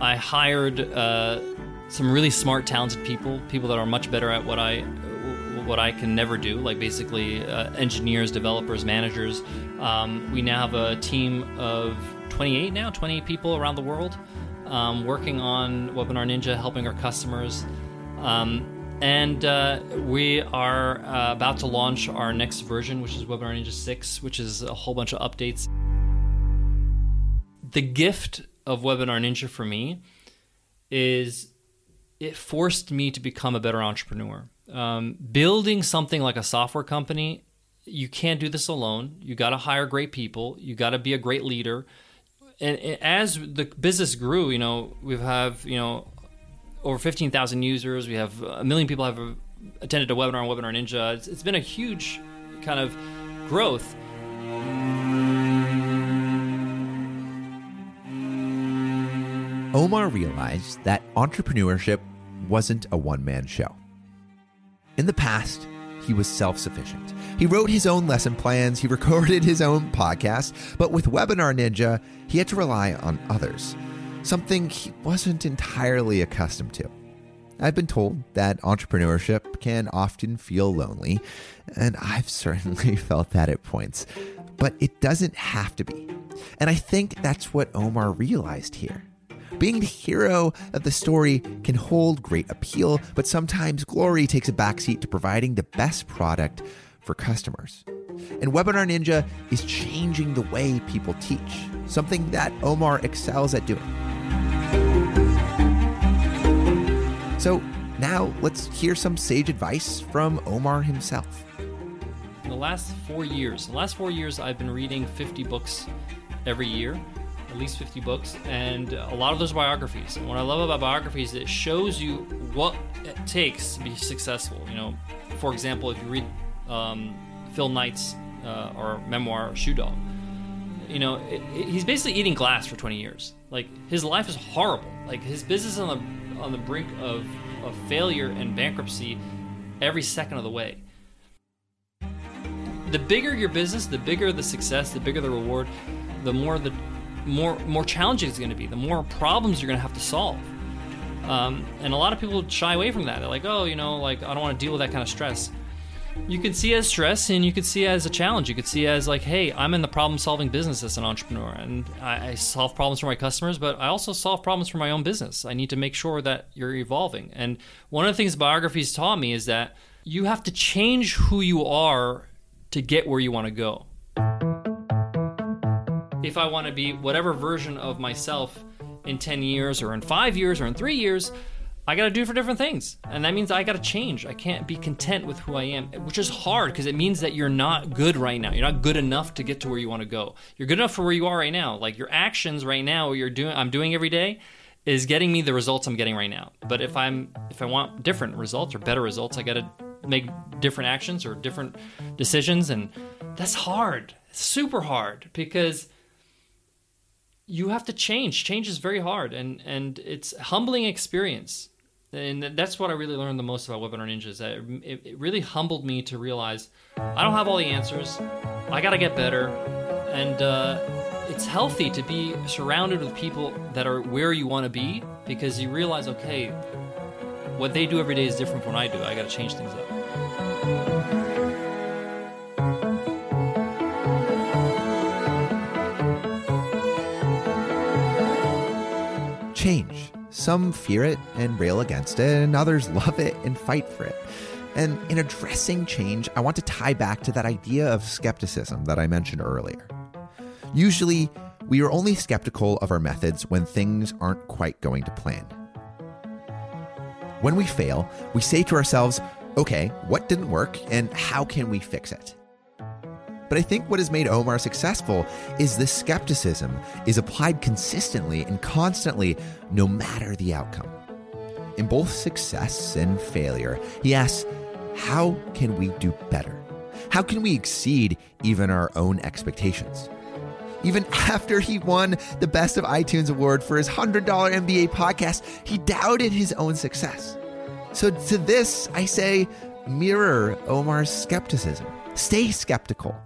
I hired uh, some really smart, talented people, people that are much better at what I what I can never do, like basically uh, engineers, developers, managers. Um, we now have a team of 28 now, 28 people around the world um, working on Webinar Ninja, helping our customers. Um, and uh, we are uh, about to launch our next version, which is Webinar Ninja 6, which is a whole bunch of updates. The gift of Webinar Ninja for me is it forced me to become a better entrepreneur. Um, building something like a software company, you can't do this alone. You got to hire great people. You got to be a great leader. And, and as the business grew, you know, we have you know over fifteen thousand users. We have uh, a million people have uh, attended a webinar on Webinar Ninja. It's, it's been a huge kind of growth. Omar realized that entrepreneurship wasn't a one man show. In the past, he was self sufficient. He wrote his own lesson plans, he recorded his own podcast, but with Webinar Ninja, he had to rely on others, something he wasn't entirely accustomed to. I've been told that entrepreneurship can often feel lonely, and I've certainly felt that at points, but it doesn't have to be. And I think that's what Omar realized here. Being the hero of the story can hold great appeal, but sometimes glory takes a backseat to providing the best product for customers. And Webinar Ninja is changing the way people teach, something that Omar excels at doing. So, Now, let's hear some sage advice from Omar himself. In the last four years, the last four years, I've been reading 50 books every year, at least 50 books, and a lot of those biographies. And what I love about biographies is it shows you what it takes to be successful. You know, for example, if you read um, Phil Knight's uh, or memoir Shoe Dog, you know, it, it, he's basically eating glass for 20 years. Like his life is horrible. Like his business is on the on the brink of, of failure and bankruptcy every second of the way the bigger your business, the bigger the success, the bigger the reward, the more the more more challenging it's going to be, the more problems you're going to have to solve. Um, and a lot of people shy away from that. They're like, oh, you know, like I don't want to deal with that kind of stress. You can see as stress, and you could see as a challenge. You could see as like, hey, I'm in the problem-solving business as an entrepreneur, and I, I solve problems for my customers, but I also solve problems for my own business. I need to make sure that you're evolving. And one of the things biographies taught me is that you have to change who you are to get where you want to go. If I want to be whatever version of myself in 10 years or in 5 years or in 3 years, I got to do for different things. And that means I got to change. I can't be content with who I am, which is hard because it means that you're not good right now. You're not good enough to get to where you want to go. You're good enough for where you are right now. Like your actions right now, what you're doing I'm doing every day is getting me the results I'm getting right now. But if I'm if I want different results or better results, I got to make different actions or different decisions and that's hard it's super hard because you have to change. Change is very hard and and it's humbling experience. And that's what i really learned the most about webinar ninjas that it, it really humbled me to realize i don't have all the answers. I gotta get better. And uh, it's healthy to be surrounded with people that are where you want to be because you realize okay what they do every day is different from what i do. I gotta change things up change. Some fear it and rail against it, and others love it and fight for it. And in addressing change, I want to tie back to that idea of skepticism that I mentioned earlier. Usually, we are only skeptical of our methods when things aren't quite going to plan. When we fail, we say to ourselves, okay, what didn't work and how can we fix it? But I think what has made Omar successful is this skepticism is applied consistently and constantly, no matter the outcome. In both success and failure, he asks, How can we do better? How can we exceed even our own expectations? Even after he won the Best of iTunes award for his $100 MBA podcast, he doubted his own success. So to this, I say, mirror Omar's skepticism. Stay skeptical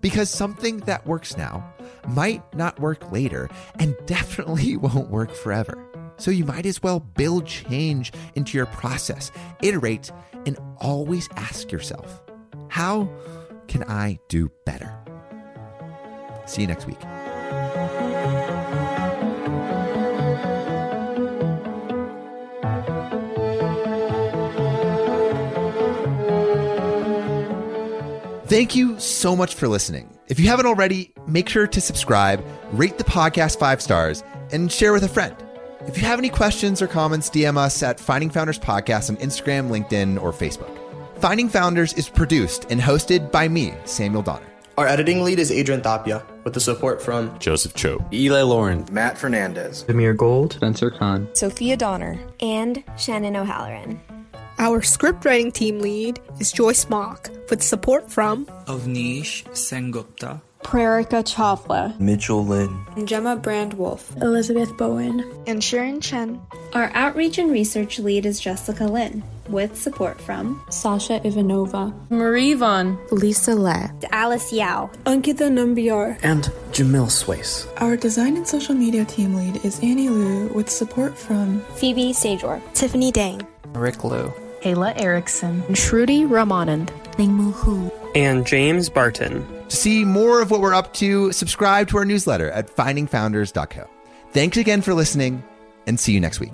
because something that works now might not work later and definitely won't work forever. So you might as well build change into your process, iterate, and always ask yourself, how can I do better? See you next week. Thank you so much for listening. If you haven't already, make sure to subscribe, rate the podcast five stars, and share with a friend. If you have any questions or comments, DM us at Finding Founders Podcast on Instagram, LinkedIn, or Facebook. Finding Founders is produced and hosted by me, Samuel Donner. Our editing lead is Adrian Tapia, with the support from Joseph Cho, Eli Lauren, Matt Fernandez, Amir Gold, Spencer Khan, Sophia Donner, and Shannon O'Halloran. Our scriptwriting team lead is Joyce Mock, with support from Avnish Sengupta, Prerika Chawla, Mitchell Lynn, Gemma Brandwolf, Elizabeth Bowen, and Sharon Chen. Our outreach and research lead is Jessica Lynn, with support from Sasha Ivanova, Marie Vaughn, Lisa Le, Alice Yao, Ankita Nambiar, and Jamil Swace. Our design and social media team lead is Annie Liu, with support from Phoebe Sajor, Tiffany Dang, Rick Liu. Ayla Erickson, Shruti Ramanand, Ningmu Hu, and James Barton. To see more of what we're up to, subscribe to our newsletter at findingfounders.co. Thanks again for listening, and see you next week.